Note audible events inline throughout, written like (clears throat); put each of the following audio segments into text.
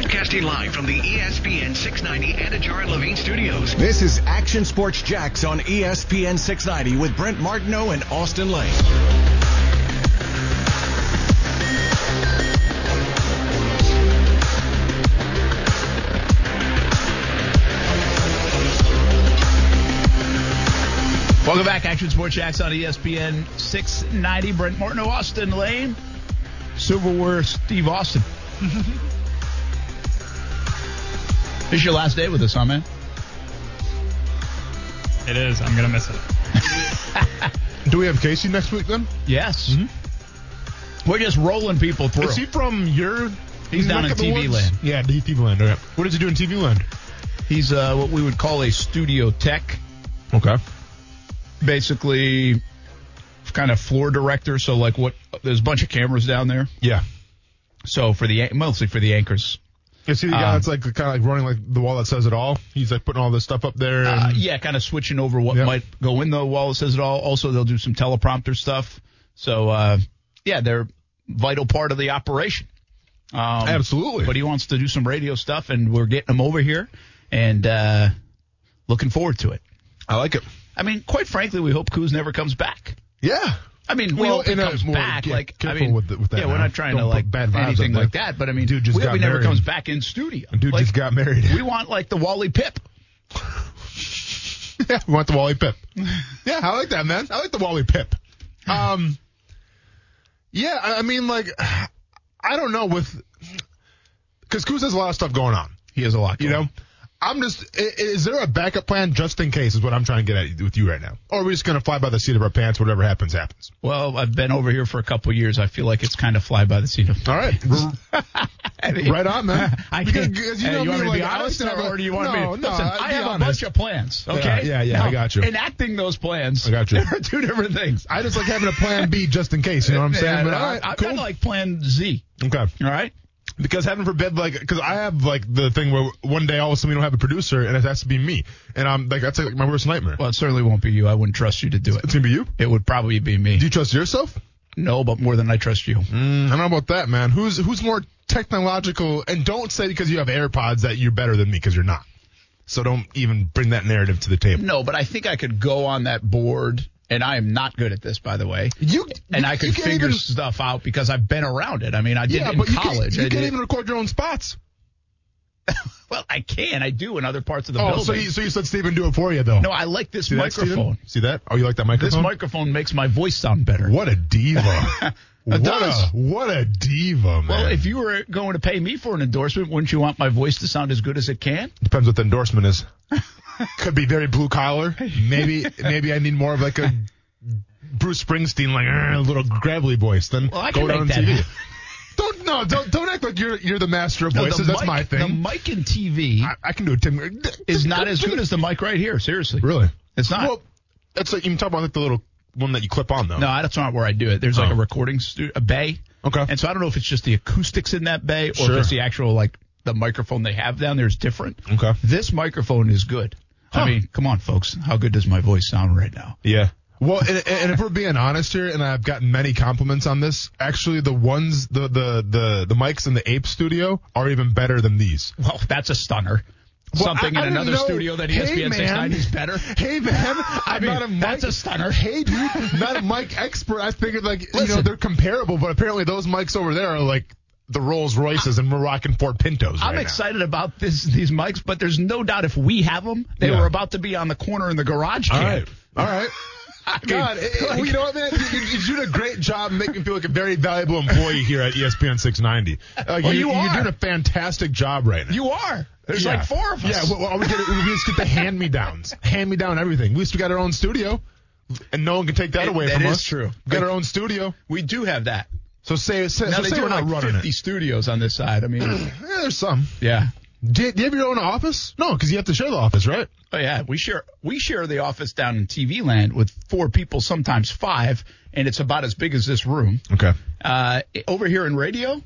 Broadcasting live from the ESPN 690 Anidjar and Levine studios. This is Action Sports Jax on ESPN 690 with Brent Martineau and Austen Lane. Welcome back, Action Sports Jax on ESPN 690. Brent Martineau, Austin Lane, Silverware, Steve Austin. (laughs) this is your last day with us, huh, man? It is. I'm gonna miss it. (laughs) Do we have Casey next week then? Yes. We're just rolling people through. Is he from your? He's down in TV woods? land. Yeah, D- TV land. Okay. What does he do in TV land? He's uh, what we would call a studio tech. Okay. Basically, kind of floor director. So, like, what? There's a bunch of cameras down there. Yeah. So for the mostly for the anchors. Is he the guy Um, that's like kind of like running like the wall that says it all? He's like putting all this stuff up there. Uh, yeah, kind of switching over what Yep. might go in the wall that says it all. Also, they'll do some teleprompter stuff. So, uh, yeah, they're vital part of the operation. Um, Absolutely. But he wants to do some radio stuff, and we're getting him over here, and uh, looking forward to it. I like it. I mean, quite frankly, we hope Kuz never comes back. Yeah. I mean, we Well, hope a comes more- back. yeah, like, I mean, with the- with that yeah, we're not trying Don't to like bad vibes anything like that. But I mean, Dude just we hope got he never comes back in studio. Dude Like, just got married. We want like the Wally Pipp. (laughs) yeah, we want the Wally Pipp. (laughs) Yeah, I like that, man. I like the Wally Pipp. Um, yeah, I mean, like, (sighs) I don't know with because Kuz has a lot of stuff going on. He has a lot. You know, I'm just, is there a backup plan just in case? Is what I'm trying to get at with you right now. Or are we just gonna fly by the seat of our pants? Whatever happens, happens. Well, I've been over here for a couple of years. I feel like it's kind of fly by the seat of. All right, I mean, (laughs) right on, man. (laughs) I can. you, know you want me, to be like, honest, to or, do you want no, me? no, Listen, I be have a bunch of plans. Okay. yeah, yeah, I Now, got you. Enacting those plans. I got you. (laughs) Are two different things. I just like having a plan B just in case. You know what I'm saying? Yeah, But, all right, I've cool. got like Plan Z. okay. All right. Because heaven forbid, like, because I have like the thing where one day all of a sudden we don't have a producer and it has to be me, and I'm like that's like my worst nightmare. Well, it certainly won't be you. I wouldn't trust you to do it. It's gonna be you. It would probably be me. Do you trust yourself? no, but more than I trust you. Mm, I don't know about that, man. Who's who's more technological? And don't say because you have AirPods that you're better than me because you're not. So don't even bring that narrative to the table. No, but I think I could go on that board, and I am not good at this, by the way. You and you- I could figure even- stuff out because I've been around it. I mean, I did Yeah, it in college. can't, you can't even record your own spots. (laughs) well, I can. I do in other parts of the Oh, building. so you, so you said Steven do it for you though? no, I like this See that, microphone. See that? Oh, you like that microphone? This microphone makes my voice sound better. What a diva! (laughs) what does. a what a diva, man. Well, if you were going to pay me for an endorsement, wouldn't you want my voice to sound as good as it can? Depends what the endorsement is. (laughs) Could be very blue collar. Maybe maybe I need more of like a Bruce Springsteen, like a little gravelly voice. Then Well, I go down on TV. happen. Don't no, don't don't act like you're you're the master of No, voices. That's mic- my thing. The mic in TV I, I can do it. Tim uh, is not as good as the mic right here. Seriously, really. it's not. Well, that's like you can talk about like the little one that you clip on though. no, that's not where I do it. There's like Oh. a recording stu- a bay. Okay. And so I don't know if it's just the acoustics in that bay or Sure. if it's the actual like the microphone they have down there is different. Okay. This microphone is good. Huh. I mean, come on, folks. How good does my voice sound right now? Yeah. Well, and, and if we're being honest here, and I've gotten many compliments on this, actually the ones, the, the, the, the mics in the Ape studio are even better than these. Well, that's a stunner. Well, Something I- I in another know- studio that Hey, ESPN man. 690 is better. Hey man, (laughs) I'm mean, not a mic. that's a stunner. Hey dude, (laughs) not a mic expert. I figured like you know they're comparable, but apparently those mics over there are like the Rolls Royces and Moroccan Ford Pintos. I'm right now. excited about this these mics, but there's no doubt if we have them, they Yeah. were about to be on the corner in the garage All can. right, all right. God, eh, eh, well, you know what, man? You, you, you did a great job making me feel like a very valuable employee here at ESPN 690. Uh, Well, you are are. doing a fantastic job right now. You are. There's Yeah. like four of us. Yeah, well, well, we, get, we just get the hand me downs, hand me down everything. We used to got our own studio, and no one can take that It- away that from is us. true. We got our own studio. we do have that. So say, say, Now so they say do we're not like running 50 it. studios on this side. I mean, (clears throat) Yeah, there's some. yeah. Do, do you have your own office? No, because you have to share the office, right? Oh yeah, we share we share the office down in TV land with four people, sometimes five, and it's about as big as this room. Okay. Uh, over here in radio,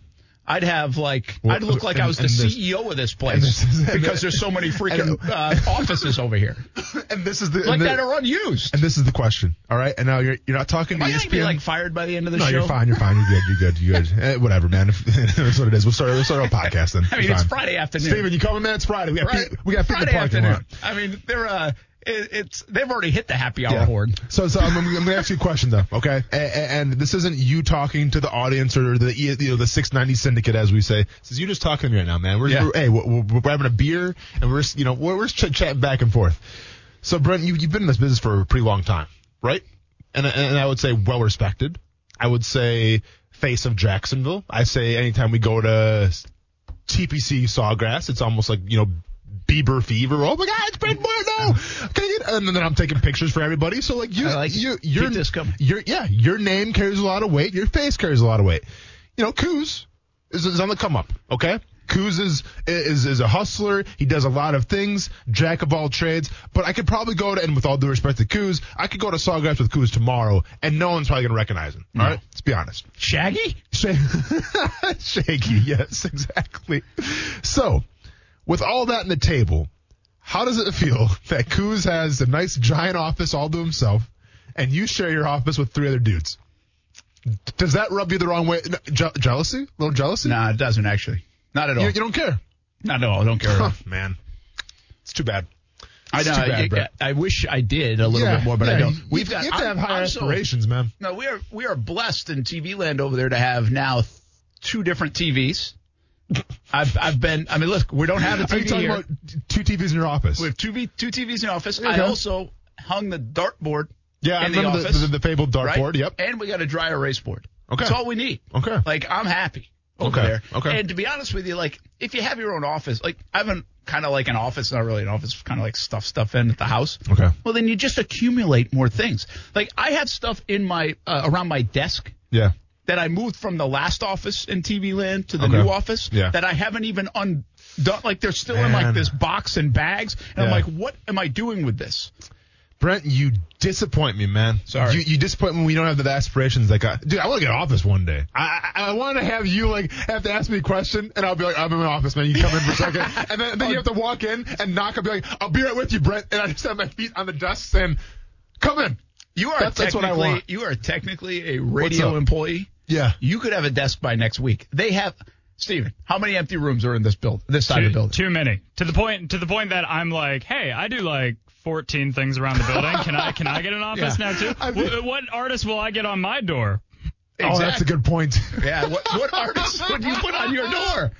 I'd have like I'd look like I was the this- CEO of this place this is- because there's so many freaking and- uh, offices over here (laughs) And this is the like the- that are unused. And this is the question. All right. And now you're you're not talking Am to I ESPN. be like fired by the end of the no, show? you're fine. You're fine. You're good. You're good. You're good. (laughs) Eh, whatever, man. (laughs) That's what it is. We'll start. We'll start our podcast then. I mean, it's. Friday afternoon. Steven, you coming, man? It's Friday. We got right? feet, we got feet in the Friday parking afternoon. I mean, they're uh, it, it's they've already hit the happy hour Yeah. horn. So, so I'm, I'm going to ask you a question though, okay? And, and this isn't you talking to the audience or the you know the 690 syndicate as we say. This is you just talking to me right now, man. We're, Yeah. we're hey, we're, we're, we're having a beer and we're you know we're, we're ch- chatting back and forth. So, Brent, you you've been in this business for a pretty long time, right? And and I would say well respected. I would say face of Jacksonville. I say anytime we go to TPC Sawgrass, it's almost like you know Bieber fever. Oh my God, it's Brent Martineau. Can I get? And then I'm taking pictures for everybody. So like you, like you, your, your yeah, your name carries a lot of weight. Your face carries a lot of weight. You know, Kuz is, is on the come up. Okay. Kuz is, is is a hustler. He does a lot of things, jack of all trades. But I could probably go to, and with all due respect to Kuz, I could go to Sawgrass with Kuz tomorrow, and no one's probably gonna recognize him. All right, let's be honest. Shaggy? Sha- (laughs) Shaky, yes, (laughs) exactly. So, with all that on the table, how does it feel (laughs) that Kuz has a nice giant office all to himself, and you share your office with three other dudes? Does that rub you the wrong way? No, je- jealousy? A little jealousy? Nah, it doesn't actually. Not at all. You, you don't care? Not at all. I don't care. Huh, (laughs) man. It's too bad. I know. bad, I. I wish I did a little Yeah, bit more, but I don't. We've you got. have to have high I'm so- aspirations, man. no, we are we are blessed in TV land over there to have now th- two different TVs. I've I've been. I mean, look, we don't have a Are you TV talking here. about two TVs in your office? we have two v, two TVs in the office. I go. also hung the dartboard. yeah, I in the remember the, office, the, the fabled right? dartboard. Yep. And we got a dry erase board. Okay. That's all we need. Okay. Like I'm happy over Okay, there. okay. And to be honest with you, like if you have your own office, like I haven't kind of like an office, not really an office, kind of like stuff stuff in at the house. Okay. Well, then you just accumulate more things. Like I have stuff in my uh, around my desk Yeah. That I moved from the last office in TV Land to the Okay. new office Yeah. that I haven't even undone. Like they're still in like this box and bags, and I'm like, what am I doing with this? Brent, you disappoint me, man. Sorry. You, you disappoint me when we don't have the aspirations like I, dude, I want to get an office one day. I, I, I want to have you like have to ask me a question and I'll be like, I'm in my office, man. You come in for a second. (laughs) and then, then you have to walk in and knock. I'll be like, I'll be right with you, Brent. And I just have my feet on the desk and come in. You are That's- that's what I technically want. you are technically a radio employee. Yeah. You could have a desk by next week. They have Steven, how many empty rooms are in this build this side of the building? too many. To the point to the point that I'm like, hey, I do like 14 things around the building. Can I can I get an (laughs) office Yeah. now too? I think- Wh- what artist will I get on my door? Oh, that's a good point. (laughs) Yeah, what, what artists would you put on your door?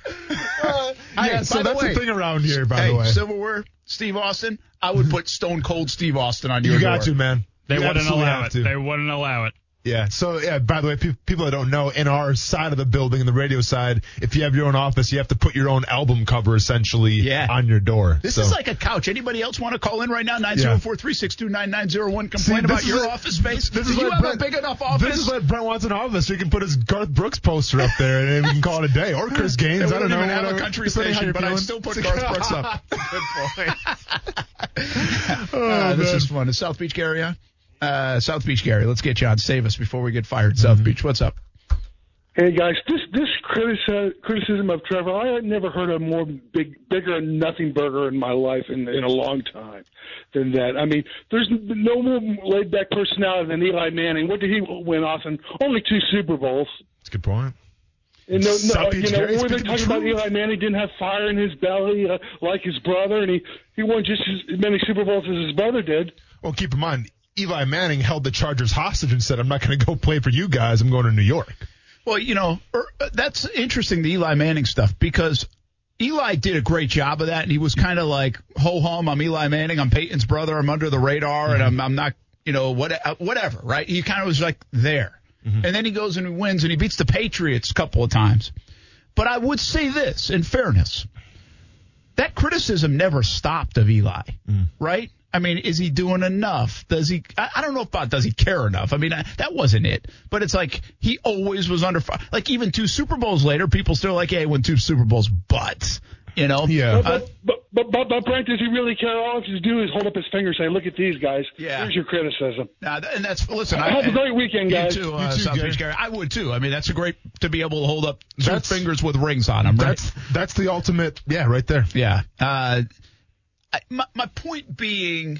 Uh, yeah, Hey, so by the that's way- the thing around here, by hey, the way. Civil War, Steve Austin. I would put Stone Cold Steve Austin on your you door. got to, man. They You wouldn't allow have it. to. They wouldn't allow it. Yeah. So yeah. By the way, pe- people that don't know, in our side of the building, in the radio side, if you have your own office, you have to put your own album cover essentially Yeah. on your door. This So- is like a couch. Anybody else want to call in right now? 904-362-9901. Complain See, about your what- office space. This is you have Brent, a big enough office? This is what Brent wants an office. So he can put his Garth Brooks poster up there, and we can call it a day. Or Chris (laughs) Gaines. I don't wouldn't know. even have a country Depending station, but I'd still put (laughs) Garth Brooks (laughs) up. Good point. oh, Uh, this is fun. Is South Beach on? Uh, South Beach Gary, let's get you on. Save us before we get fired. South Beach, what's up? Hey guys, this this criticism criticism of Trevor, I had never heard a more big, bigger nothing burger in my life in in a long time than that. I mean, there's no more laid back personality than Eli Manning. What did he win, Austen? Only two Super Bowls. That's a good point. And no, no, South Beach you know, Gary's were they speaking talking about. Eli Manning didn't have fire in his belly uh, like his brother, and he he won just as many Super Bowls as his brother did. Well, keep in mind, Eli Manning held the Chargers hostage and said, "I'm not going to go play for you guys. I'm going to New York." Well, you know, er, that's interesting, the Eli Manning stuff, because Eli did a great job of that, and he was kind of like, ho hum, I'm Eli Manning, I'm Peyton's brother, I'm under the radar, and I'm, I'm not, you know, what, uh, whatever, right? He kind of was like there. And then he goes and he wins, and he beats the Patriots a couple of times. But I would say this, in fairness, that criticism never stopped of Eli, right? I mean, is he doing enough? Does he? I, I don't know about does he care enough. I mean, I, that wasn't it. But it's like he always was under fire. Like even two Super Bowls later, people still like, hey, won two Super Bowls, but you know, Yeah. Uh, But, but, but, but, but Brent, does he really care? All he has to do is hold up his finger and say, look at these guys. Yeah. Here's your criticism. Nah, and that's listen. I, have I, a great weekend, you guys. too, uh, You too, South Beach Gary. I would too. I mean, that's a great to be able to hold up two fingers with rings on them, right? That's that's the ultimate. Yeah, right there. Yeah. Uh, I, my, my point being,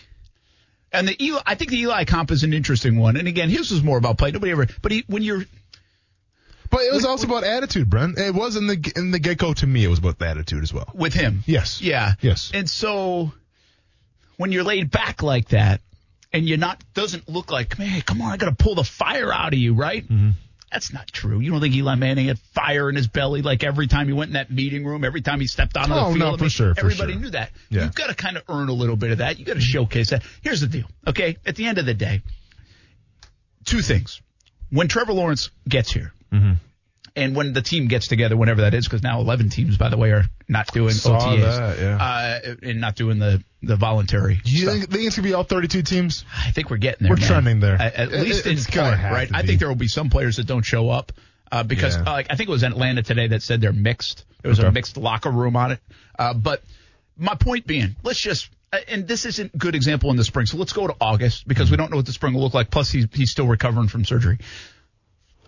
and the Eli, I think the Eli comp is an interesting one. And again, his was more about play. Nobody ever, but he, when you're, But it was also about attitude, Brent. It was in the in the get go to me. It was about the attitude as well. with him. Yes. Yeah. Yes. And so when you're laid back like that and you're not, doesn't look like, man, come on, I got to pull the fire out of you, right? Mm-hmm. That's not true. You don't think Eli Manning had fire in his belly like every time he went in that meeting room, every time he stepped onto Oh, the field? no, I for mean, sure, for Everybody sure. knew that. Yeah. You've got to kind of earn a little bit of that. You've got to showcase that. Here's the deal, okay? At the end of the day, two things. When Trevor Lawrence gets here, Mm-hmm. And when the team gets together, whenever that is, because now 11 teams, by the way, are not doing Saw OTAs that, yeah. uh, and not doing the, the voluntary Do you think, think it's gonna be all 32 teams? I think we're getting there. We're man. trending there. At, at It- least it's in part, right? I think there will be some players that don't show up uh, because, Yeah. uh, like, I think it was Atlanta today that said they're mixed. There was a mixed locker room on it. Uh, but my point being, let's just. uh, And this isn't a good example in the spring, so let's go to August because we don't know what the spring will look like. Plus, he's he's still recovering from surgery.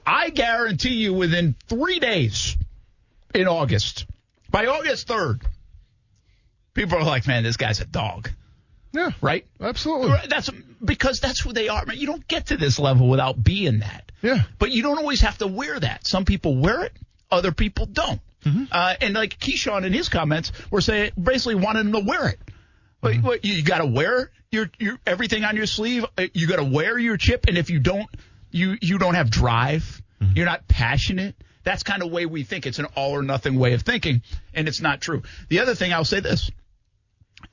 I guarantee you, within three days in August, by August third, people are like, "Man, this guy's a dog." Yeah. Right? Absolutely. That's because that's who they are. Man. You don't get to this level without being that. Yeah. But you don't always have to wear that. Some people wear it, other people don't. Mm-hmm. Uh, and like Keyshawn in his comments were saying, basically wanted him to wear it. But, Mm-hmm. but you got to wear your your everything on your sleeve. Uh, You got to wear your chip, and if you don't, you you don't have drive. Mm-hmm. You're not passionate. That's kind of way we think. It's an all or nothing way of thinking, and it's not true. The other thing I'll say this: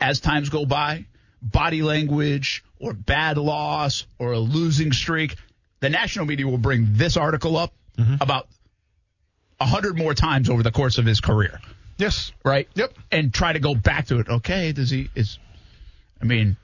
as times go by, body language or bad loss or a losing streak, the national media will bring this article up about a hundred more times over the course of his career, Yes. right? Yep. And try to go back to it. Okay, does he is? I mean,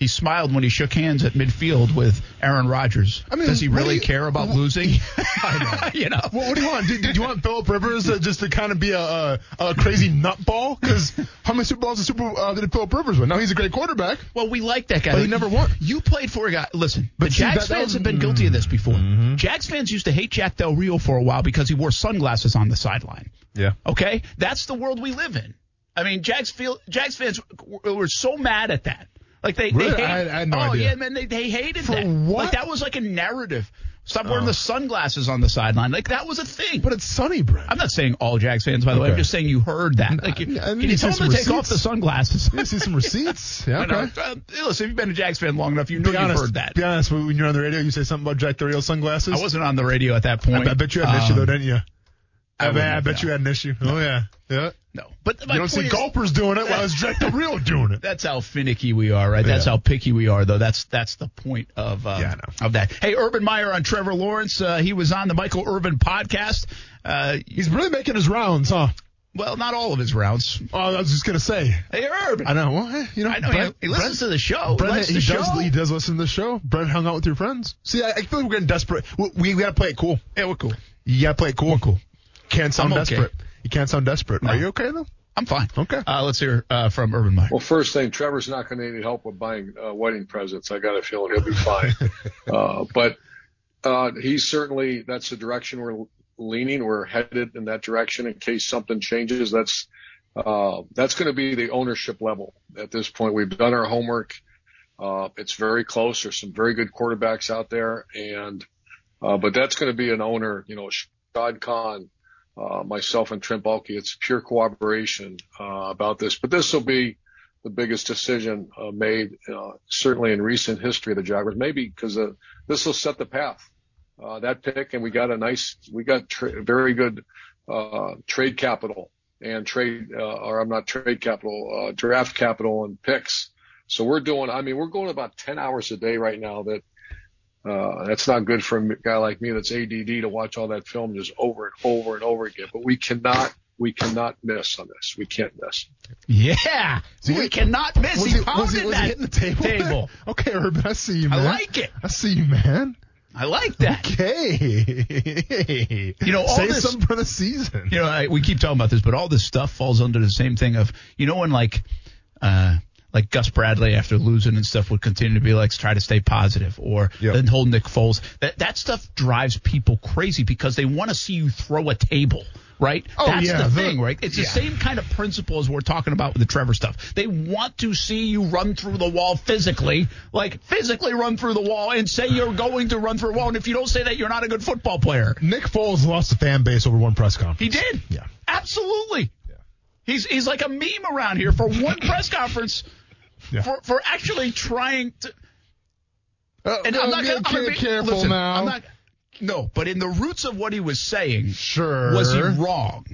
he smiled when he shook hands at midfield with Aaron Rodgers. I mean, does he really you- care about losing? (laughs) (laughs) I (laughs) you know. What, what do you want? Did, did you want Philip Rivers uh, just to kind of be a, a, a crazy nutball? Because how many Super Bowls did, Super, uh, did Philip Rivers win? Now he's a great quarterback. Well, we like that guy. But he never won. You played for a guy. Listen, But the see, Jags that- that fans was- have been guilty of this before. Jags fans used to hate Jack Del Rio for a while because he wore sunglasses on the sideline. Yeah. Okay, that's the world we live in. I mean, Jags feel Jags fans were, were so mad at that. Like they, Really? they hate, I I had no oh idea. yeah, man, they, they hated For that. what? Like that was like a narrative. Stop wearing the sunglasses on the sideline. Like that was a thing. But it's sunny, Brent. I'm not saying all Jags fans, by the way. I'm just saying you heard that. Like, you, I mean, can you you tell them to some take off the sunglasses? You see some receipts. (laughs) Yeah, I know. okay. Uh, listen, if you've been a Jags fan long enough, you know you've heard that. Be honest. When you're on the radio, you say something about Jack Rio sunglasses. I wasn't on the radio at that point. I, I bet you had an issue Um, though, didn't you? I, bet, I bet you had an issue. Oh yeah, yeah. No, but my You don't see is- golfers doing it while it's Jack Del Rio doing it. That's how finicky we are, right? That's Yeah. how picky we are, though. That's that's the point of uh, Yeah, of that. Hey, Urban Meyer on Trevor Lawrence. Uh, he was on the Michael Irvin podcast. Uh, He's really making his rounds, huh? well, not all of his rounds. Oh, I was just gonna say. Hey, Urban. I know. Well, you know, I know Brent, he, he listens to the show. Brent, he he the does. show. He does listen to the show. Brent hung out with your friends. See, I, I feel like we're getting desperate. We, we gotta play it cool. Yeah, we're cool. You gotta play it cool. We're cool. Can't sound I'm okay. desperate. You can't sound desperate. No. Are you okay though? I'm fine. Okay. Uh, let's hear uh, from Urban Meyer. Well, first thing, Trevor's not going to need help with buying uh, wedding presents. I got a feeling he'll be fine. (laughs) uh, but uh, he's certainly that's the direction we're leaning. We're headed in that direction. In case something changes, that's uh, that's going to be the ownership level at this point. We've done our homework. Uh, it's very close. There's some very good quarterbacks out there, and uh, but that's going to be an owner. You know, Shad Khan, uh, myself and Trent Baalke. It's pure cooperation uh, about this. But this will be the biggest decision uh, made, uh, certainly in recent history of the Jaguars. Maybe because uh, this will set the path. Uh, that pick, and we got a nice, we got tra- very good uh, trade capital and trade, uh, or I'm not trade capital, uh, draft capital and picks. So we're doing. I mean, we're going about 10 hours a day right now. That uh, that's not good for a guy like me that's ADD to watch all that film just over and over and over again. But we cannot we cannot miss on this. We can't miss. Yeah, we cannot miss. Was he, he, was pounded he, was that he the table? table. (laughs) okay, Urban, I see you, I like it. I see you, man. I like that. Okay. (laughs) You know, all say this- something for the season. You know, I, we keep talking about this, but all this stuff falls under the same thing of, you know, when like, uh, like Gus Bradley after losing and stuff would continue to be like try to stay positive, or Yep. then hold Nick Foles. That that stuff drives people crazy because they want to see you throw a table, right? Oh, That's yeah, the the- thing, right? It's the same kind of principle as we're talking about with the Trevor stuff. They want to see you run through the wall physically, like physically run through the wall and say you're going to run through a wall. And if you don't say that, you're not a good football player. Nick Foles lost the fan base over one press conference. He did. Yeah. Absolutely. Yeah. He's he's like a meme around here for one press conference Yeah. for for actually trying to. Uh, And uh, I'm not gonna I'm be, careful listen, now. I'm not. No, but in the roots of what he was saying, Sure. was he wrong?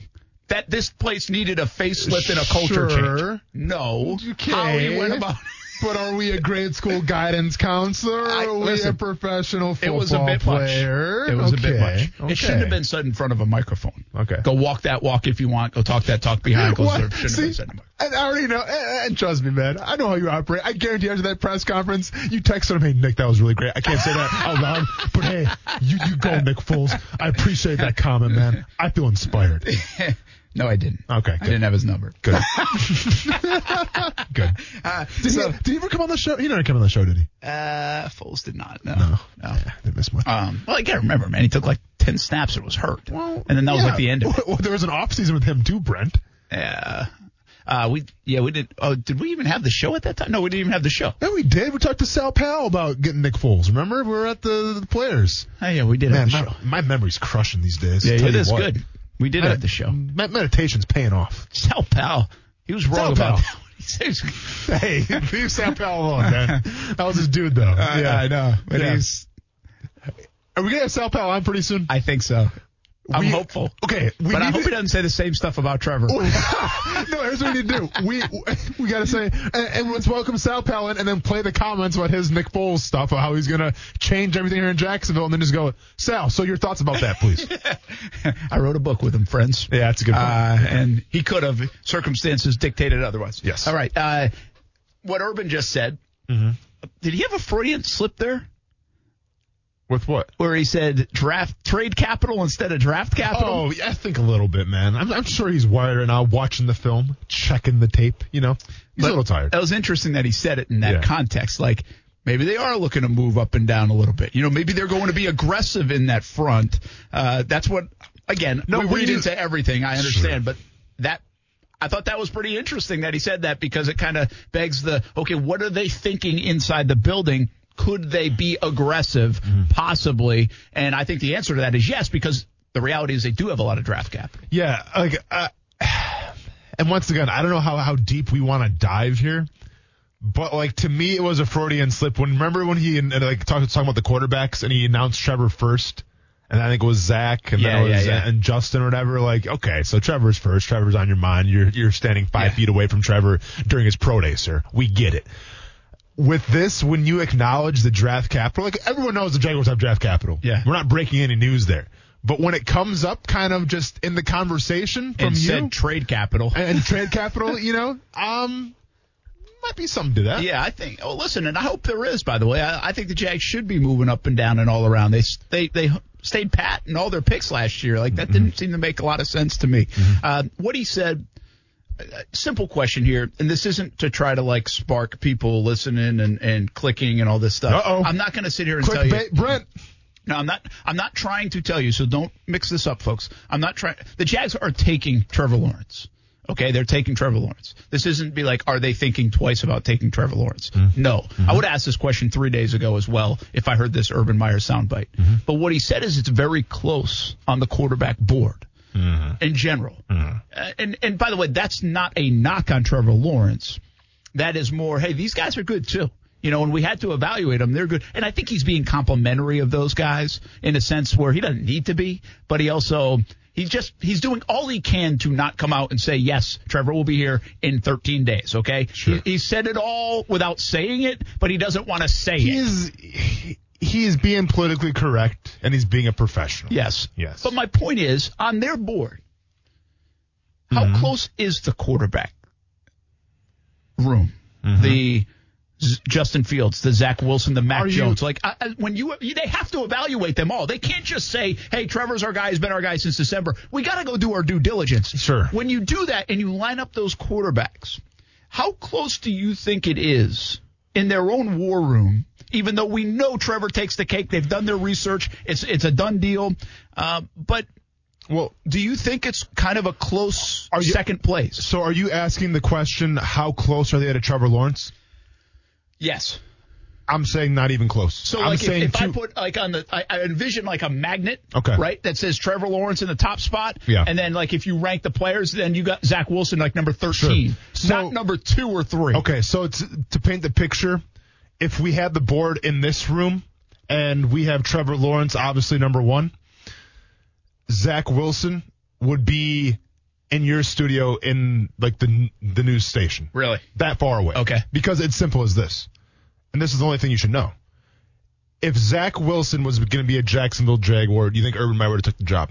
That this place needed a facelift and a culture Sure. change. No. Okay. How he went about. But are we a grade school guidance counselor or I- are we listen, a professional football It was a bit player? much. It was a bit Okay, much. It shouldn't have been said in front of a microphone. Okay. Go walk that walk if you want. Go talk that talk behind closed doors. Shouldn't have been said in a microphone. and I already know, and, and trust me, man, I know how you operate. I guarantee after that press conference, you texted him, hey, Nick, that was really great. I can't say that out loud, but hey, you, you go, Nick Foles. I appreciate that comment, man. I feel inspired. (laughs) No, I didn't. Okay, I good. didn't have his number. Good. (laughs) Good. Did, so- he, did he ever come on the show? He never came on the show, did he? Uh, Foles did not. No. No. No. Yeah, didn't miss much. Um, well, I can't remember, man. He took like ten snaps and was hurt. Well, and then that was like the end of it. (laughs) Well, there was an off season with him too, Brent. Yeah. Uh, we yeah we did. Oh, did we even have the show at that time? No, we didn't even have the show. No, we did. We talked to Sal Pal about getting Nick Foles. Remember, we were at the, the players. Oh yeah, we did Man, have the my, show. my memory's crushing these days. Yeah, it you what. good. We did Med- have the show. Med- meditation's paying off. Sal Pal, he was wrong Sal about Pal. that. (laughs) He Hey, leave Sal Pal alone, man. (laughs) That was his dude, though. yeah, I know, but Yeah. he's. Are we gonna have Sal Pal on pretty soon? I think so. I'm We- hopeful. Okay, we but I hope to- he doesn't say the same stuff about Trevor. (laughs) no, here's what we need to do. We we gotta say, and, and let's welcome Sal Pal in and then play the comments about his Nick Foles stuff, how he's gonna change everything here in Jacksonville, and then just go, Sal. So your thoughts about that, please? (laughs) I wrote a book with him, friends. Yeah, that's a good point. Uh, and he could have circumstances dictated otherwise. Yes. All right. Uh, what Urban just said. Mm-hmm. Did he have a Freudian slip there, With what? where he said draft trade capital instead of draft capital? Oh, yeah, I think a little bit, man. I'm, I'm sure he's wired now, watching the film, checking the tape. You know, he's But a little tired. It was interesting that he said it in that Yeah. context. Like maybe they are looking to move up and down a little bit. You know, maybe they're going to be aggressive in that front. Uh, that's what. Again, No, we read into everything. I understand, but that. I thought that was pretty interesting that he said that because it kind of begs the okay, what are they thinking inside the building? Could they be aggressive, Mm-hmm. possibly? And I think the answer to that is yes, because the reality is they do have a lot of draft capital. Yeah, like, uh, (sighs) and once again, I don't know how, how deep we want to dive here, but like to me, it was a Freudian slip. When remember when he and, like talking talking about the quarterbacks and he announced Trevor first, and I think it was Zach and Yeah, then it was yeah, yeah. and Justin or whatever. Like, okay, so Trevor's first. Trevor's on your mind. You're you're standing five feet away from Trevor during his pro day, sir. We get it. With this, when you acknowledge the draft capital, like everyone knows the Jaguars have draft capital. Yeah. We're not breaking any news there. But when it comes up kind of just in the conversation from and you said trade capital. (laughs) and trade (laughs) capital, you know, um, might be something to that. Yeah, I think. Oh, listen, and I hope there is. By the way, I, I think the Jags should be moving up and down and all around. They they they stayed pat in all their picks last year. Like that didn't seem to make a lot of sense to me. Uh, what he said. Simple question here, and this isn't to try to like spark people listening and, and clicking and all this stuff. Uh-oh. I'm not going to sit here and tell you. Brent. No, I'm not. I'm not trying to tell you. So don't mix this up, folks. I'm not trying. The Jags are taking Trevor Lawrence. Okay, they're taking Trevor Lawrence. This isn't be like, are they thinking twice about taking Trevor Lawrence? Mm-hmm. No. I mm-hmm. would ask this question three days ago as well if I heard this Urban Meyer soundbite. Mm-hmm. But what he said is it's very close on the quarterback board in general. Uh, and and by the way, that's not a knock on Trevor Lawrence. That is more, hey, these guys are good too. You know, and we had to evaluate them. They're good. And I think he's being complimentary of those guys in a sense where he doesn't need to be, but he also, he's just, he's doing all he can to not come out and say, yes, Trevor will be here in 13 days. Okay. Sure. He, he said it all without saying it, but he doesn't want to say He it. is he, he is being politically correct and he's being a professional. Yes. Yes. But my point is, on their board, How Mm-hmm. close is the quarterback room? Mm-hmm. The Justin Fields, the Zach Wilson, the Mac Are you- Jones. Like I, when you, you, they have to evaluate them all. They can't just say, "Hey, Trevor's our guy. He's been our guy since December." We got to go do our due diligence. Sure. When you do that and you line up those quarterbacks, how close do you think it is in their own war room? Even though we know Trevor takes the cake, they've done their research. It's it's a done deal. Uh, but Well, do you think it's kind of a close Are you- second place? so are you asking the question, how close are they to Trevor Lawrence? Yes. I'm saying not even close. So I'm like if, saying if I put like on the I, I envision like a magnet, Okay. right, that says Trevor Lawrence in the top spot, Yeah. and then like if you rank the players, then you got Zach Wilson like number thirteen, Sure. So- not number two or three. Okay, so it's, to paint the picture, if we had the board in this room and we have Trevor Lawrence, obviously number one, Zach Wilson would be in your studio in like the the news station, Really? that far away. Okay. because it's simple as this, and this is the only thing you should know. If Zach Wilson was going to be a Jacksonville Jaguar, do you think Urban Meyer would have took the job?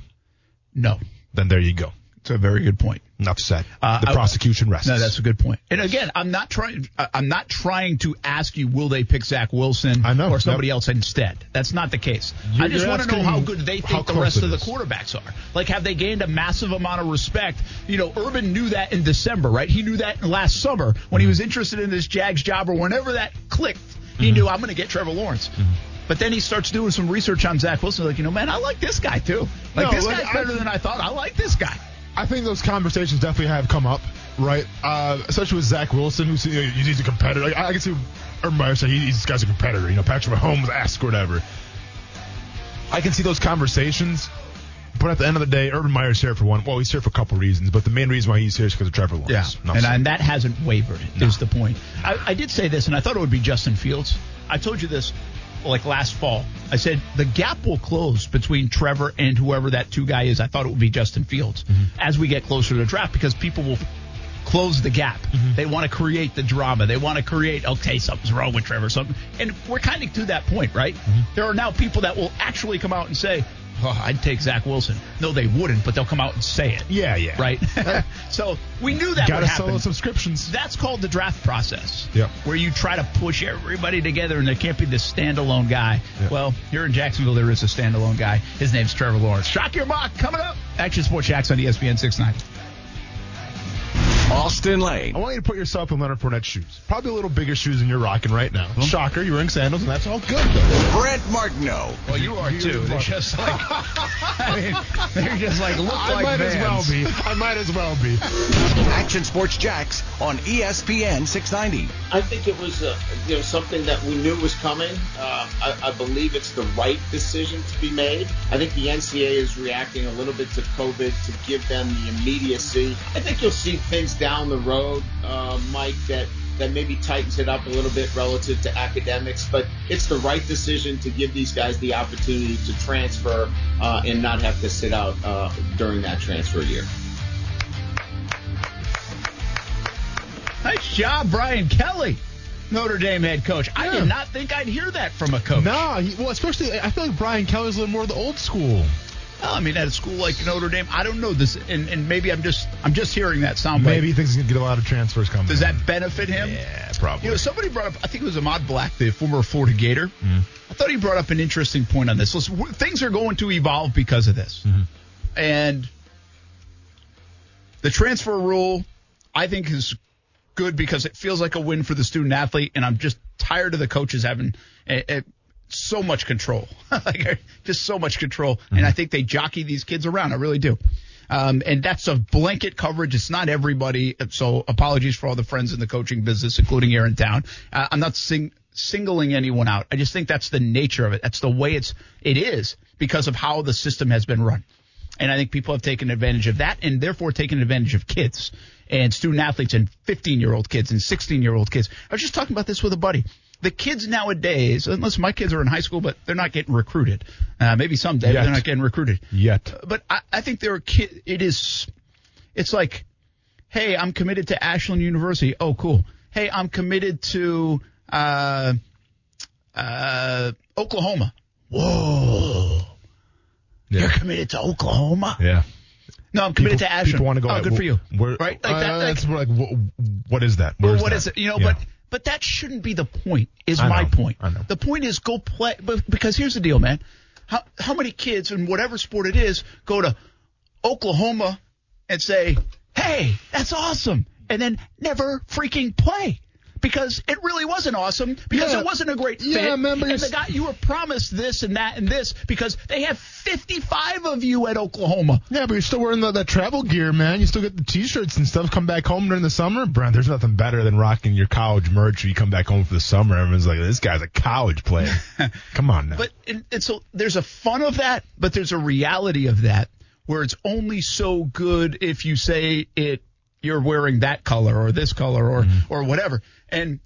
No, Then there you go. it's a very good point. Enough said. Uh, the I- prosecution rests. No, that's a good point. And again, I'm not trying. I- I'm not trying to ask you will they pick Zach Wilson I know. or somebody else instead. That's not the case. You're- I just want to know how good they think the rest of the quarterbacks are. Like, have they gained a massive amount of respect? You know, Urban knew that in December, right? He knew that last summer when he was interested in this Jags job or whenever that clicked. He mm-hmm. knew I'm going to get Trevor Lawrence. Mm-hmm. But then he starts doing some research on Zach Wilson. Like, you know, man, I like this guy too. Like, No, this guy's better than I thought. I like this guy. I think those conversations definitely have come up, right? Uh, especially with Zach Wilson, who's you know, he's a competitor. Like, I, I can see Urban Meyer say he, he's this guy's a competitor. You know, Patrick Mahomes asked or whatever. I can see those conversations, but at the end of the day, Urban Meyer's here for one. Well, he's here for a couple reasons, but the main reason why he's here is because of Trevor Lawrence. Yeah, Enough and, and that hasn't wavered. Is the point? I, I did say this, and I thought it would be Justin Fields. I told you this like last fall. I said the gap will close between Trevor and whoever that two guy is. I thought it would be Justin Fields Mm-hmm. as we get closer to the draft because people will close the gap. Mm-hmm. They want to create the drama. They want to create okay, something's wrong with Trevor. Something, and we're kind of to that point, right? Mm-hmm. There are now people that will actually come out and say. Oh, I'd take Zach Wilson. No, they wouldn't, but they'll come out and say it. yeah, yeah. Right? (laughs) (laughs) so we knew that Gotta sell those subscriptions. That's called the draft process. Yep. Where you try to push everybody together and there can't be this standalone guy. Yep. Well, here in Jacksonville, there is a standalone guy. His name's Trevor Lawrence. Shock your mock coming up. Action Sports Jax on ESPN 690. Austen Lane. I want you to put yourself in Leonard Fournette's shoes. Probably a little bigger shoes than you're rocking right now. Shocker, you're wearing sandals, and that's all good. Though. Brent Martineau. Well, you are too. They're just like, (laughs) I mean, they're just like, look I like might Vans. as well be. I might as well be. Action Sports Jax on ESPN 690. I think it was uh, you know something that we knew was coming. Uh, I, I believe it's the right decision to be made. I think the NCAA is reacting a little bit to COVID to give them the immediacy. I think you'll see things down the road, uh, Mike, that that maybe tightens it up a little bit relative to academics. But it's the right decision to give these guys the opportunity to transfer uh, and not have to sit out uh, during that transfer year. Nice job, Brian Kelly, Notre Dame head coach. I did not think I'd hear that from a coach. Nah, well, especially I feel like Brian Kelly's a little more of the old school. Well, I mean, at a school like Notre Dame, I don't know this, and, and maybe I'm just I'm just hearing that sound. Maybe he thinks he's gonna get a lot of transfers coming. does that benefit him? Yeah, probably. You know, somebody brought up. I think it was Ahmad Black, the former Florida Gator. I thought he brought up an interesting point on this. Listen, things are going to evolve because of this, and the transfer rule, I think, is good because it feels like a win for the student athlete, and I'm just tired of the coaches having eh, eh, so much control, (laughs) like just so much control, and I think they jockey these kids around. I really do. Um, and that's a blanket coverage. It's not everybody. So apologies for all the friends in the coaching business, including here in town. Uh, I'm not sing- singling anyone out. I just think that's the nature of it. That's the way it's it is because of how the system has been run. And I think people have taken advantage of that and therefore taken advantage of kids and student athletes and 15 year old kids and 16 year old kids. I was just talking about this with a buddy. The kids nowadays, unless my kids are in high school, but they're not getting recruited. Uh, maybe someday, Yet. they're not getting recruited. Yet. But I, I think there are kids. It is. It's like, hey, I'm committed to Ashland University. Oh, cool. Hey, I'm committed to uh, uh, Oklahoma. Whoa. You're committed to Oklahoma? Yeah. No, I'm committed people, to Ashland. People want to go. Oh, good for you. Where, Right? Like uh, that- like- that's like, what, what is that? Well, Where's what that? is it? You know, Yeah. but but that shouldn't be the point. Is I my know, point. I know. The point is go play. But because here's the deal, man. How how many kids in whatever sport it is go to Oklahoma and say, "Hey, that's awesome," and then never freaking play. Because it really wasn't awesome. Because Yeah. it wasn't a great fit. Yeah, I remember and you the guy you were promised this and that and this because they have 55 of you at Oklahoma. Yeah, but you're still wearing the, that travel gear, man. You still get the T-shirts and stuff. Come back home during the summer, Brent. There's nothing better than rocking your college merch. When you come back home for the summer, everyone's like, "This guy's a college player." (laughs) come on now. But it, it's a, there's a fun of that, but there's a reality of that where it's only so good if you say it you're wearing that color or this color or or whatever. And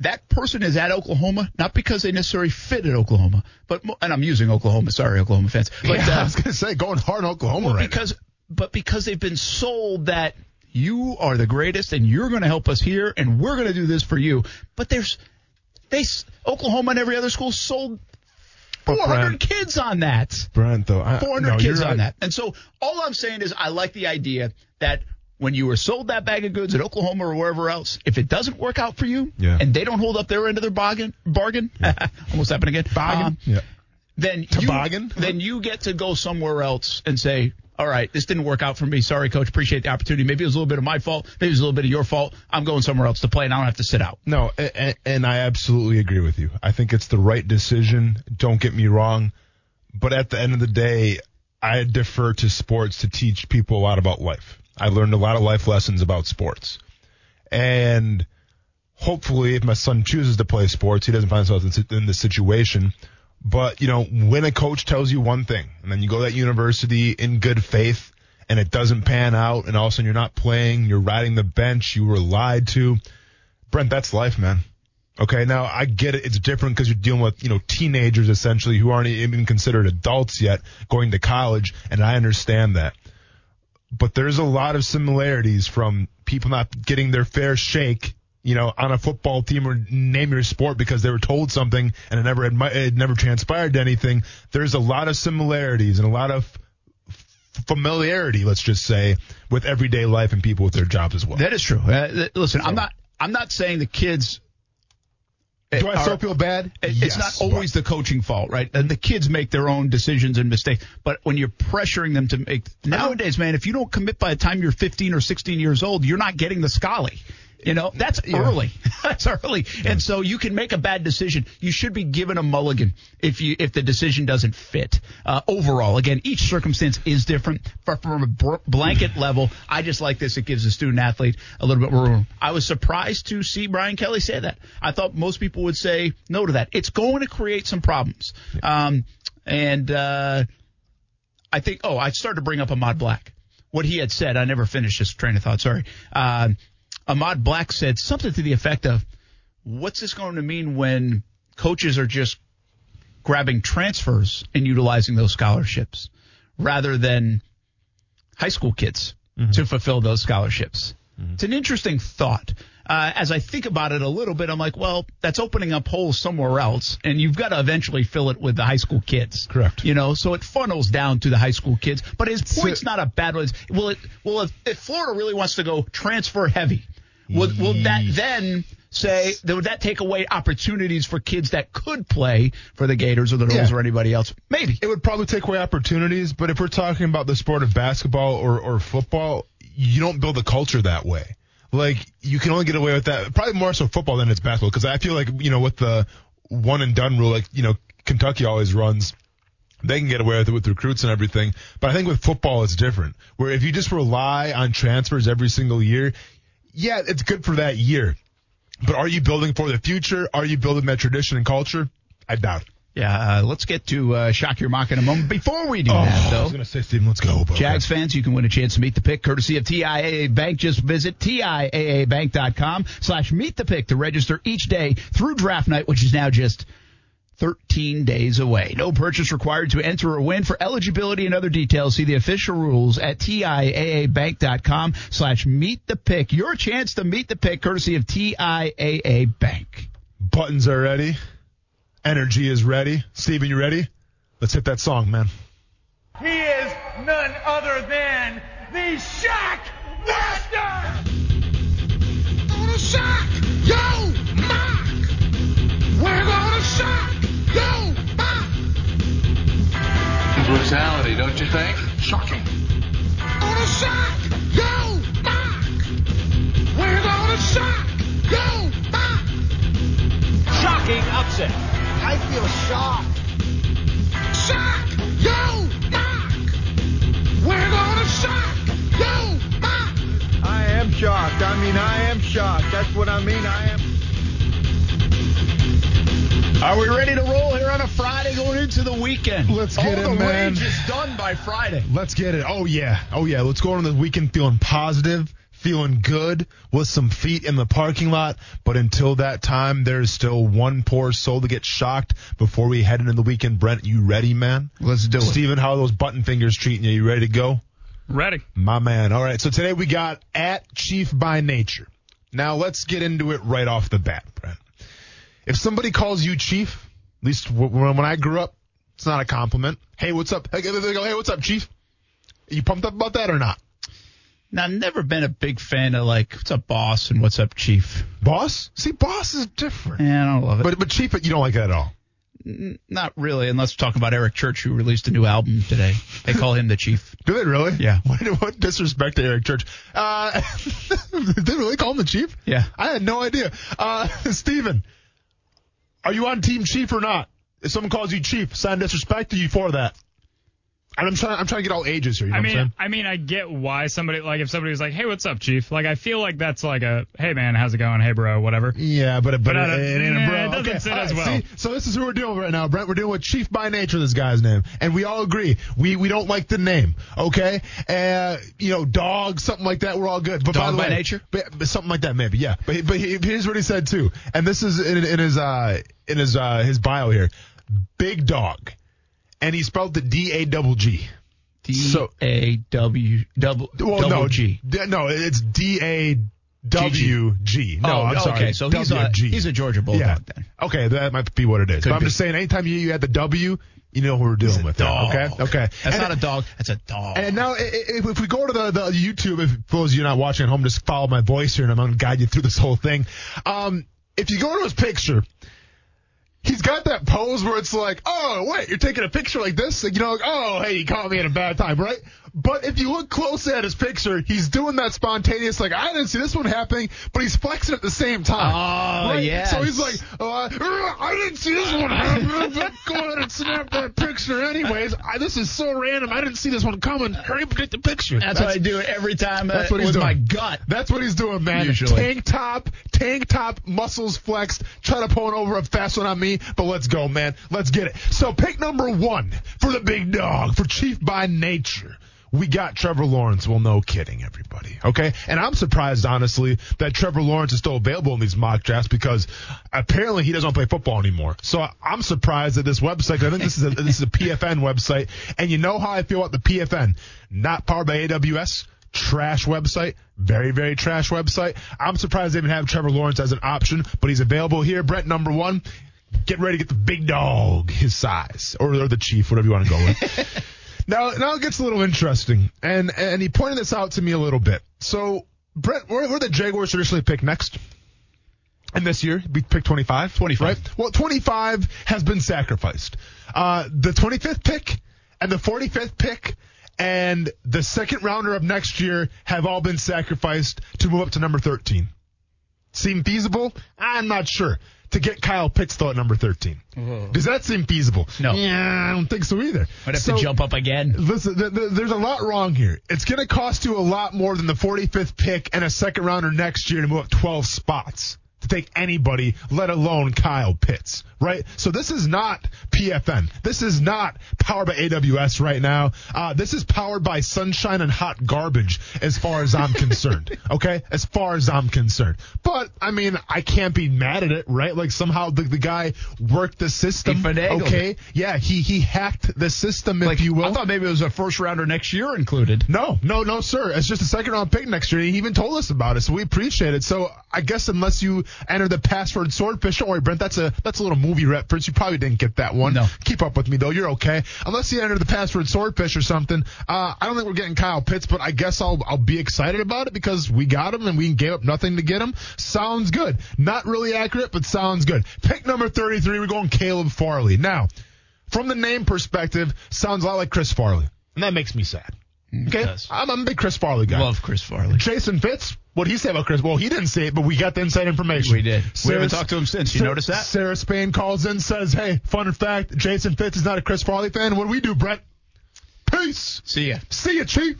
that person is at Oklahoma not because they necessarily fit at Oklahoma, but and I'm using Oklahoma. Sorry, Oklahoma fans. But yeah, I uh, was gonna say going hard Oklahoma right because but because they've been sold that you are the greatest and you're going to help us here and we're going to do this for you. But there's they Oklahoma and every other school sold 400 Brent- kids on that. Brent, though, I, 400 no, kids you're on that. And so all I'm saying is I like the idea that when you were sold that bag of goods at Oklahoma or wherever else, if it doesn't work out for you Yeah. and they don't hold up their end of their bargain, bargain, (laughs) almost happened again, Bargain. um, yeah. then you, then you get to go somewhere else and say, all right, this didn't work out for me. Sorry, coach. Appreciate the opportunity. Maybe it was a little bit of my fault. Maybe it was a little bit of your fault. I'm going somewhere else to play, and I don't have to sit out. No, and, and I absolutely agree with you. I think it's the right decision. Don't get me wrong, but at the end of the day, I defer to sports to teach people a lot about life. I learned a lot of life lessons about sports, and hopefully, if my son chooses to play sports, he doesn't find himself in, this situation. But you know, when a coach tells you one thing, and then you go to that university in good faith, and it doesn't pan out, and all of a sudden you're not playing, you're riding the bench, you were lied to. Brent, that's life, man. Okay, now I get it. It's different because you're dealing with, you know, teenagers essentially who aren't even considered adults yet going to college, and I understand that. But there's a lot of similarities from people not getting their fair shake, you know, on a football team or name your sport because they were told something and it never it never transpired to anything. There's a lot of similarities and a lot of familiarity, let's just say, with everyday life and people with their jobs as well. That is true. Uh, th- listen, I'm not. I'm not saying the kids. Do I are- still feel bad? It- Yes, it's not always the coaching fault, right? And the kids make their own decisions and mistakes. But when you're pressuring them to make nowadays, man, if you don't commit by the time you're 15 or 16 years old, you're not getting the Scully. You know, that's early. (laughs) that's early. And so you can make a bad decision. You should be given a mulligan if you if the decision doesn't fit. Uh, overall, again, each circumstance is different. But from a br- blanket (laughs) level, I just like this. It gives the student athlete a little bit more room. I was surprised to see Brian Kelly say that. I thought most people would say no to that. It's going to create some problems. Um, and uh, I think, oh, I started to bring up Ahmad Black. What he had said, I never finished this train of thought, sorry. Uh, Ahmad Black said something to the effect of, what's this going to mean when coaches are just grabbing transfers and utilizing those scholarships rather than high school kids to fulfill those scholarships? It's an interesting thought. Uh, as I think about it a little bit, I'm like, well, that's opening up holes somewhere else, and you've got to eventually fill it with the high school kids. Correct. You know, so it funnels down to the high school kids. But his point's not a bad one. Will it? Well, if, if Florida really wants to go transfer heavy, will, will that then say would that take away opportunities for kids that could play for the Gators or the Noles Yeah. or anybody else? Maybe. It would probably take away opportunities, but if we're talking about the sport of basketball or, or football, you don't build a culture that way. Like, you can only get away with that, probably more so football than it's basketball, because I feel like, you know, with the one and done rule, like, you know, Kentucky always runs, they can get away with it with recruits and everything. But I think with football, it's different. Where if you just rely on transfers every single year, yeah, it's good for that year. But are you building for the future? Are you building that tradition and culture? I doubt it. Yeah. Uh, let's get to uh, shock your mock in a moment. Before we do Oh, that, I though. was going to say, Steven, let's go. But Jags fans, you can win a chance to meet the pick courtesy of TIAA Bank. Just visit TIAABank.com slash meet the pick to register each day through draft night, which is now just 13 days away. No purchase required to enter or win. For eligibility and other details, see the official rules at TIAABank.com slash meet the pick. Your chance to meet the pick courtesy of TIAA Bank. buttons are ready. Energy is ready. Steven, you ready? Let's hit that song, man. He is none other than the Shock Master! Brutality, don't you think? Shocking. Gonna shock yo Mark. We're gonna shock yo Mark. Shocking upset. I feel shocked. Shock yo Mark. We're gonna shock yo Mark. I am shocked. I mean, I am shocked. That's what I mean. I am. Are we ready to roll here on a Friday going into the weekend? Let's All get it, All the man. rage is done by Friday. Let's get it. Oh yeah. Oh yeah. Let's go on the weekend feeling positive, feeling good, with some feet in the parking lot. But until that time, there's still one poor soul to get shocked before we head into the weekend. Brent, you ready, man? Let's do it. Steven, how are those button fingers treating you? You ready to go? Ready. My man. All right. So today we got at Chief by Nature. Now let's get into it right off the bat, Brent. If somebody calls you Chief, at least when I grew up, it's not a compliment. Hey, what's up? Hey, they go, hey, what's up, Chief? Are you pumped up about that or not? Now, I've never been a big fan of like, what's up, boss, and what's up, chief. Boss? See, boss is different. Yeah, I don't love it. But but Chief, you don't like that at all. N- Not really, unless we're talking about Eric Church, who released a new album today. They call him the chief. (laughs) Do they really? Yeah. (laughs) What, what disrespect to Eric Church? Uh, did (laughs) they really call him the Chief? Yeah. I had no idea. Uh, Steven, are you on Team Chief or not? If someone calls you Chief, sign disrespect, to you for that? And I'm trying. I'm trying to get all ages here. You know I what I'm mean, saying? I mean, I get why somebody like if somebody was like, "Hey, what's up, Chief?" Like, I feel like that's like a, "Hey, man, how's it going? Hey, bro, whatever." Yeah, but but, But I it, don't- it ain't a nah, bro. it doesn't okay. sit all as well. See, so this is who we're doing right now, Brent. We're doing with Chief by Nature, this guy's name, and we all agree we we don't like the name. Okay, uh, you know, dog, something like that. We're all good. But by, Dog the by way, nature? but, but something like that, maybe. Yeah. But but he, here's what he said too, and this is in, in his uh in his uh his bio here, big dog, and he spelled the D A double G. D A W double Well, no, G. D- no, it's D A W G. No, Oh, I'm sorry. okay, so he's a- he's a Georgia Bulldog yeah. then. Okay, that might be what it is. Could but I'm be. just saying, anytime you, you add the W, you know who we're dealing with. there, Dog. Okay, okay. That's And- not a dog. That's a dog. and now, if, if we go to the, the YouTube, if those of you not watching at home, just follow my voice here, and I'm going to guide you through this whole thing. Um, if you go to his picture, he's got that pose where it's like, oh, wait, you're taking a picture like this? Like, you know, like, oh, hey, you caught me at a bad time, right? But if you look closely at his picture, he's doing that spontaneous, like, I didn't see this one happening, but he's flexing at the same time. Oh, right? yes. So he's like, uh, I didn't see this one happen, but (laughs) go ahead and snap that picture anyways. I, this is so random. I didn't see this one coming. Hurry up and get the picture. that's, what I do every time. Uh, That's what he's with doing. my gut. That's what he's doing, man. Usually. Tank top, tank top, muscles flexed, trying to pull it over a fast one on me, but let's go, man. Let's get it. So pick number one for the big dog, for Chief by Nature. We got Trevor Lawrence. Well, no kidding, everybody. Okay? And I'm surprised, honestly, that Trevor Lawrence is still available in these mock drafts because apparently he doesn't play football anymore. So I'm surprised that this website, I think this is a, this is a PFN website, and you know how I feel about the PFN. Not powered by AWS trash website, very, very trash website. I'm surprised they even have Trevor Lawrence as an option, but he's available here. Brent, number one, get ready to get the big dog his size, or, or the chief, whatever you want to go with. (laughs) now, now it gets a little interesting, and and he pointed this out to me a little bit. So, Brent, where, where the Jaguars traditionally pick next? And this year, we picked 25. 25. Right? Well, 25 has been sacrificed. Uh, the 25th pick and the 45th pick and the second rounder of next year have all been sacrificed to move up to number 13. Seem feasible? I'm not sure. To get Kyle Pitts though at number 13. Does that seem feasible? No. Yeah, I don't think so either. I'd have So- to jump up again. Listen, th- th- there's a lot wrong here. It's going to cost you a lot more than the 45th pick and a second rounder next year to move up 12 spots to take anybody, let alone Kyle Pitts, right? So this is not PFN. This is not powered by AWS right now. Uh, this is powered by sunshine and hot garbage as far as I'm concerned, (laughs) okay? As far as I'm concerned. But, I mean, I can't be mad at it, right? Like somehow the, the guy worked the system, okay? Yeah, he, he hacked the system, if Like, you will. I thought maybe it was a first rounder next year included. No, no, no, sir. It's just a second round pick next year. He even told us about it, so we appreciate it. So I guess unless you enter the password swordfish. Don't worry, Brent. That's a that's a little movie reference. You probably didn't get that one. No. Keep up with me though. You're okay. Unless you enter the password swordfish or something. Uh, I don't think we're getting Kyle Pitts, but I guess I'll I'll be excited about it because we got him and we gave up nothing to get him. Sounds good. Not really accurate, but sounds good. Pick number 33. We're going Caleb Farley. Now, from the name perspective, sounds a lot like Chris Farley, and that makes me sad. Mm. Okay. I'm, I'm a big Chris Farley guy. Love Chris Farley. Jason Fitz, what did he say about Chris? Well, he didn't say it, but we got the inside information. We did. We haven't talked to him since. You Sa- notice that? Sarah Spain calls in, says, "Hey, fun fact: Jason Fitz is not a Chris Farley fan. What do we do, Brent? Peace. See ya. See ya, Chief.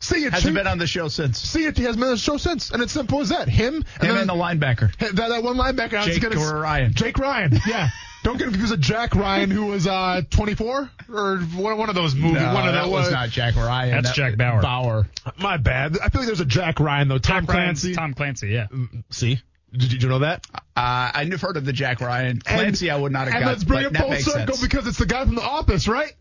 See ya, Hasn't Chief. been on the show since. See ya. He hasn't been on the show since, and it's simple as that. Him and, Him then- and the linebacker. That, that one linebacker. Jake gonna or Ryan. Jake Ryan. Yeah. (laughs) Don't get confused with Jack Ryan, who was uh 24 or one, one of those movies. No, one of that the, was uh, not Jack Ryan. That's That- Jack Bauer. Bauer. My bad. I feel like there's a Jack Ryan though. Tom Jack Ryan's Clancy. Tom Clancy, yeah. See, did you, did you know that? Uh, I've heard of the Jack Ryan. Clancy, I would not have And got. let's bring but it that full circle sense. because it's the guy from The Office, right?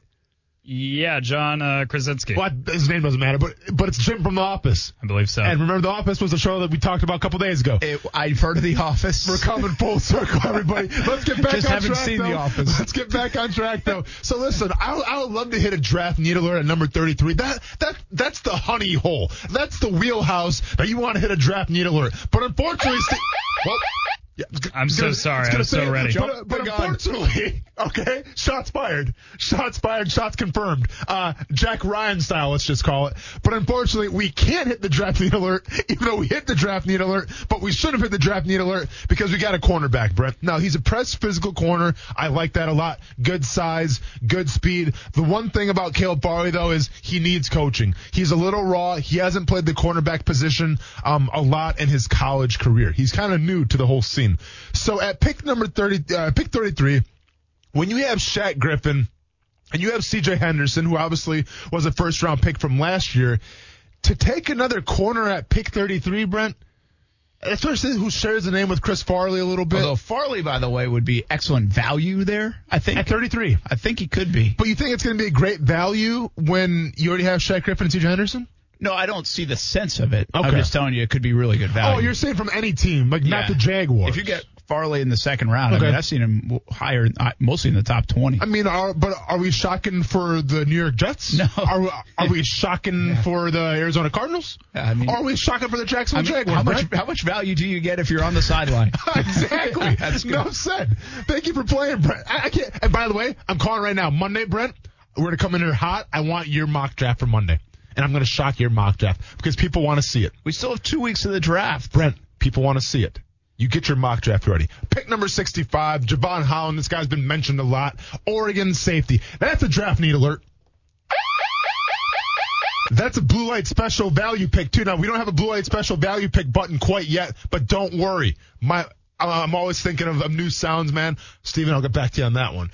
Yeah, John uh, Krasinski. What his name doesn't matter, but but it's Jim from The Office. I believe so. And remember, The Office was a show that we talked about a couple days ago. It, I've heard of The Office. We're coming full (laughs) circle, everybody. Let's get back Just on haven't track. seen though. The Office. Let's get back on track, though. So listen, I, I would love to hit a draft need alert at number 33. That that that's the honey hole. That's the wheelhouse that you want to hit a draft need alert. But unfortunately, Steve, well, yeah, I was g- I'm so sorry. I was gonna I'm so ready. But, but unfortunately, (laughs) okay, shots fired, shots fired, shots confirmed. Uh, Jack Ryan style, let's just call it. But unfortunately, we can't hit the draft need alert, (laughs) even though we hit the draft need alert. But we should have hit the draft need alert because we got a cornerback, Brent. Now he's a press physical corner. I like that a lot. Good size, good speed. The one thing about Caleb Farley though is he needs coaching. He's a little raw. He hasn't played the cornerback position um, a lot in his college career. He's kind of new to the whole scene. So at pick number 30, uh, pick 33, when you have Shaq Griffin and you have CJ Henderson, who obviously was a first round pick from last year, to take another corner at pick 33, Brent, especially who shares the name with Chris Farley a little bit. Although Farley, by the way, would be excellent value there. I think at 33. I think he could be. But you think it's going to be a great value when you already have Shaq Griffin and CJ Henderson? No, I don't see the sense of it. I'm just telling you, it could be really good value. Oh, you're saying from any team, like not the Jaguars. If you get Farley in the second round, I mean, I've seen him higher, uh, mostly in the top 20. I mean, are, but are we shocking for the New York Jets? No. Are, we- are we (laughs) shocking for the Arizona Cardinals? I mean- are we shocking for the I Jacksonville mean, Jaguars? how much how much value do you get if you're on the sideline? (laughs) exactly. (laughs) That's good. Enough said. Thank you for playing, Brent. I, I can't. And by the way, I'm calling right now. Monday, Brent. We're gonna come in here hot. I want your mock draft for Monday, and I'm gonna shock your mock draft because people want to see it. We still have two weeks of the draft. Brent, people want to see it. You get your mock draft ready. Pick number 65, Jevon Holland. This guy's been mentioned a lot. Oregon safety. That's a draft need alert. That's a blue light special value pick too. Now we don't have a blue light special value pick button quite yet, but don't worry. My I'm always thinking of, of new sounds, man. Steven, I'll get back to you on that one.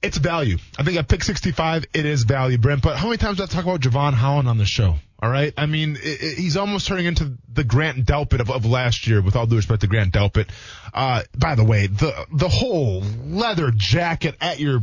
It's value. I think at pick 65, it is value, Brent. But how many times do I talk about Jevon Holland on the show? All right. I mean, it, it, he's almost turning into the Grant Delpit of, of last year, with all due respect to Grant Delpit. Uh, by the way, the the whole leather jacket at your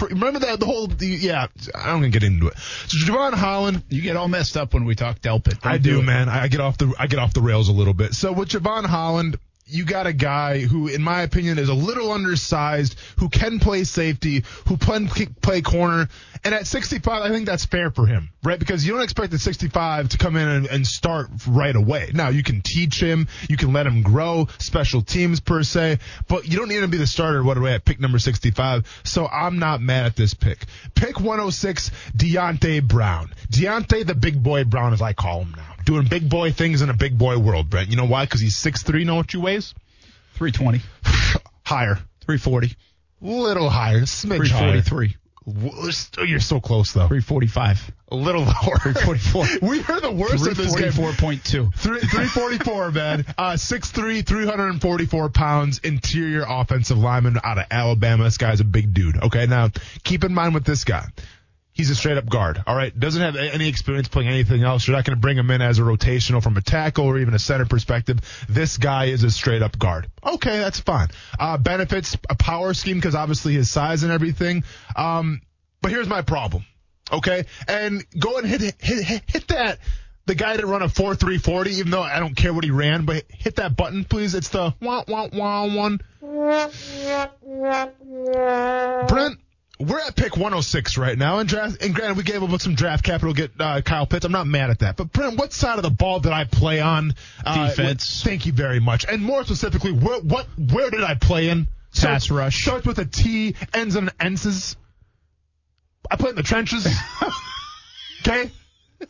remember that the whole the, yeah. I'm gonna get into it. So Jevon Holland, You get all messed up when we talk Delpit. Don't I do, it. man. I I get off the I get off the rails a little bit. So with Jevon Holland, you got a guy who, in my opinion, is a little undersized, who can play safety, who can play corner, and at 65, I think that's fair for him, right? Because you don't expect at 65 to come in and, and start right away. Now you can teach him, you can let him grow, special teams per se, but you don't need him to be the starter right away at pick number 65. So I'm not mad at this pick. Pick 106, Deonte Brown. Deonte the big boy Brown, as I call him now doing big boy things in a big boy world, Brent. You know why? Because he's 6'3", you know what you weighs? 320, (sighs) Higher. 340, Little higher. Smidge higher. 343, W- You're so close, though. 345, A little (laughs) lower. 344. (laughs) we are the worst of this game. 344.2. Three, 344, (laughs) man. Uh, 6'3", 344 pounds, interior offensive lineman out of Alabama. This guy's a big dude. Okay, now keep in mind with this guy. He's a straight up guard. All right, doesn't have any experience playing anything else. You're not going to bring him in as a rotational from a tackle or even a center perspective. This guy is a straight up guard. Okay, that's fine. Uh, benefits a power scheme because obviously his size and everything. Um, but here's my problem. Okay, and go and hit hit hit, that The guy didn't run a 4.340, even though I don't care what he ran, but hit that button, please. It's the wah, wah, wah one. Brent, we're at pick 106 right now, and draft. And granted, we gave up some draft capital to get uh, Kyle Pitts. I'm not mad at that. But Brent, what side of the ball did I play on? Uh, Defense. Thank you very much. And more specifically, where, what, where did I play in? Pass rush. Starts with a T, ends in an enses. I played in the trenches. (laughs) okay?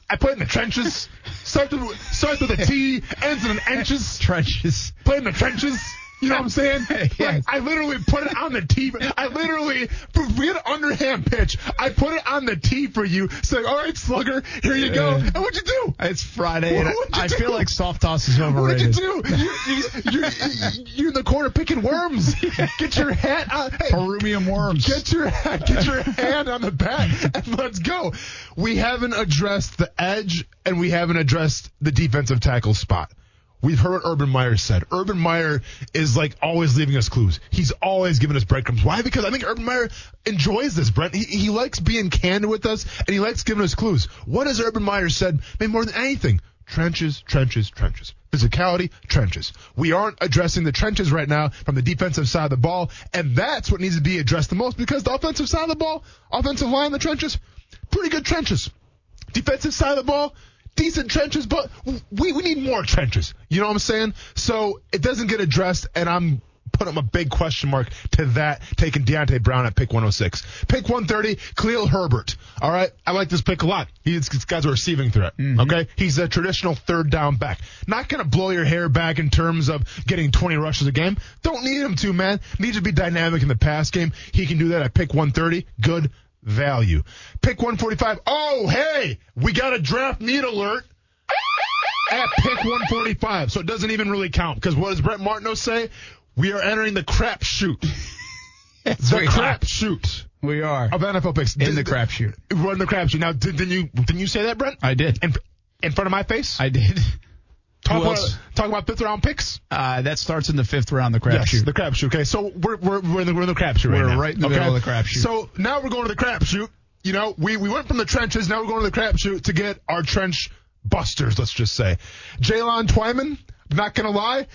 I played in the trenches. Starts with, starts with a T, ends in an inches. Trenches. Played in the trenches. You know what I'm saying? (laughs) Yes. Like, I literally put it on the tee. I literally, if we had an underhand pitch, I put it on the tee for you. Saying, all right, slugger, here you go. And what'd you do? It's Friday, and I do? feel like soft toss is overrated. What'd you do? You, (laughs) you, you, you're in the corner picking worms. Get your hat on. Hey, Peruvian worms. Get your get your hand on the bat and let's go. We haven't addressed the edge and we haven't addressed the defensive tackle spot. We've heard what Urban Meyer said. Urban Meyer is like always leaving us clues. He's always giving us breadcrumbs. Why? Because I think Urban Meyer enjoys this, Brent. He, he likes being candid with us and he likes giving us clues. What has Urban Meyer said? Maybe more than anything. Trenches, trenches, trenches. Physicality, trenches. We aren't addressing the trenches right now from the defensive side of the ball, and that's what needs to be addressed the most because the offensive side of the ball, offensive line, the trenches, pretty good trenches. Defensive side of the ball, decent trenches, but we, we need more trenches. You know what I'm saying? So it doesn't get addressed, and I'm putting a big question mark to that, taking Deonte Brown at pick 106. Pick 130, Khalil Herbert. All right, I like this pick a lot. He's this guy's a receiving threat. Mm-hmm. Okay, he's a traditional third down back. Not gonna blow your hair back in terms of getting 20 rushes a game. Don't need him to, man. Needs to be dynamic in the pass game. He can do that at pick 130. Good value. Pick 145. Oh, hey, we got a draft need alert at pick 145. So it doesn't even really count because what does Brent Martineau say? We are entering the crap shoot. (laughs) the crap shoot We are. of NFL picks. In the crapshoot. Run the crap shoot. Now, did, didn't you didn't you say that, Brent? I did. In, in front of my face? I did. Talk, about, talk about fifth round picks? Uh, that starts in the fifth round, the crapshoot. Yes, the crapshoot. Okay, so we're we're we're in the we're in the crapshoot right We're now. right in the okay? middle of the crapshoot. So now we're going to the crapshoot. You know, we we went from the trenches. Now we're going to the crapshoot to get our trench busters. Let's just say, Jaylen Twyman. Not gonna lie.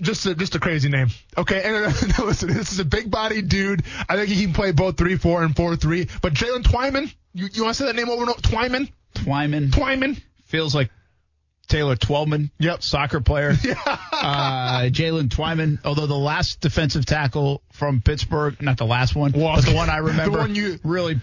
Just a, just a crazy name. Okay, and (laughs) listen, this is a big body dude. I think he can play both three four and four three. But Jaylen Twyman, you, you want to say that name over and over? Twyman, Twyman Twyman. feels like Taylor Twellman. Yep. Soccer player. (laughs) uh, Jaylen Twyman, although the last defensive tackle from Pittsburgh, not the last one, but the one I remember, The one you- really,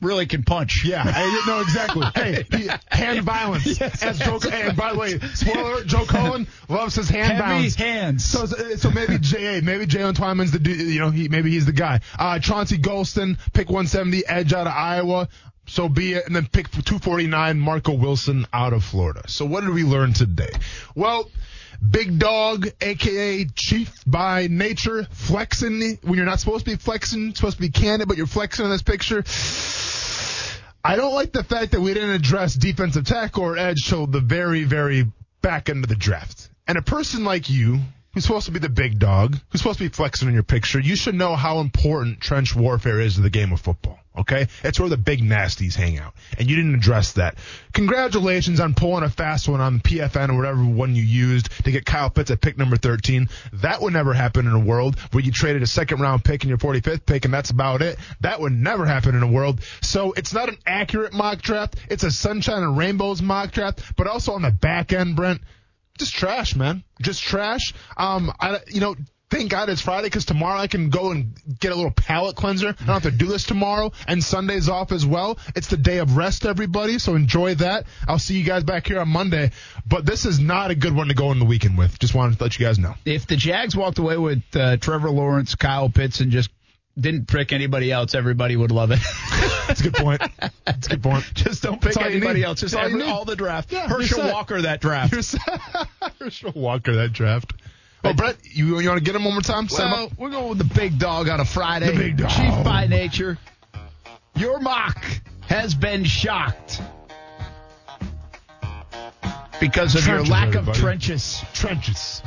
really can punch. Yeah, (laughs) I know exactly. Hey, he, hand violence. (laughs) As Joe, and by the way, spoiler: Joe Cullen loves his hand hands. So, so maybe J. Maybe Jaylen Twyman's the. You know, he maybe he's the guy. Uh, Chauncey Golston, pick 170, edge out of Iowa. So be it. And then pick 249, Marco Wilson out of Florida. So what did we learn today? Well. Big dog, aka chief by nature, flexing when you're not supposed to be flexing, supposed to be candid, but you're flexing in this picture. I don't like the fact that we didn't address defensive tackle or edge till the very, very back end of the draft. And a person like you, who's supposed to be the big dog, who's supposed to be flexing in your picture, you should know how important trench warfare is to the game of football. Okay? It's where the big nasties hang out. And you didn't address that. Congratulations on pulling a fast one on PFN or whatever one you used to get Kyle Pitts at pick number 13. That would never happen in a world where you traded a second round pick and your 45th pick and that's about it. That would never happen in a world. So it's not an accurate mock draft. It's a sunshine and rainbows mock draft, but also on the back end, Brent, just trash, man. Just trash. Um, I, you know, thank God it's Friday because tomorrow I can go and get a little palate cleanser. I don't have to do this tomorrow, and Sunday's off as well. It's the day of rest, everybody. So enjoy that. I'll see you guys back here on Monday. But this is not a good one to go in the weekend with. Just wanted to let you guys know. If the Jags walked away with uh, Trevor Lawrence, Kyle Pitts, and just didn't pick anybody else, everybody would love it. (laughs) That's a good point. That's a good point. (laughs) just don't pick That's all you anybody else. Just all every, all the draft. Yeah, Herschel. Walker that draft. (laughs) Herschel Walker that draft. Oh, Brent, you you want to get him one more time? Well, we're going with the big dog on a Friday. The big dog. Chief by nature. Your mock has been shocked because of Trenches, your lack everybody. of trenches. trenches.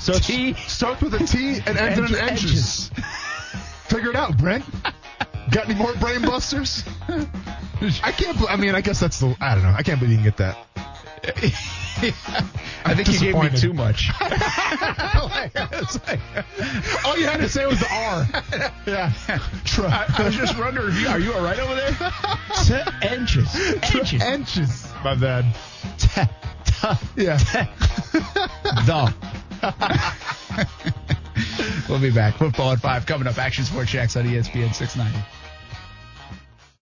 So T. (laughs) starts with a T and ends in an Edges. edges. (laughs) Figure it out, Brent. Got any more brain busters? (laughs) I can't. I mean, I guess that's the. I don't know. I can't believe you can get that. (laughs) I think you gave me too much. (laughs) (laughs) All you had to say was the R. yeah. Tr- I, I was just wondering, you- are you all right over there? T- inches. Inches. Inches. My bad. T- t- Yeah. the. we'll be back. Football at 5 coming up. Action Sports Jax on ESPN 690.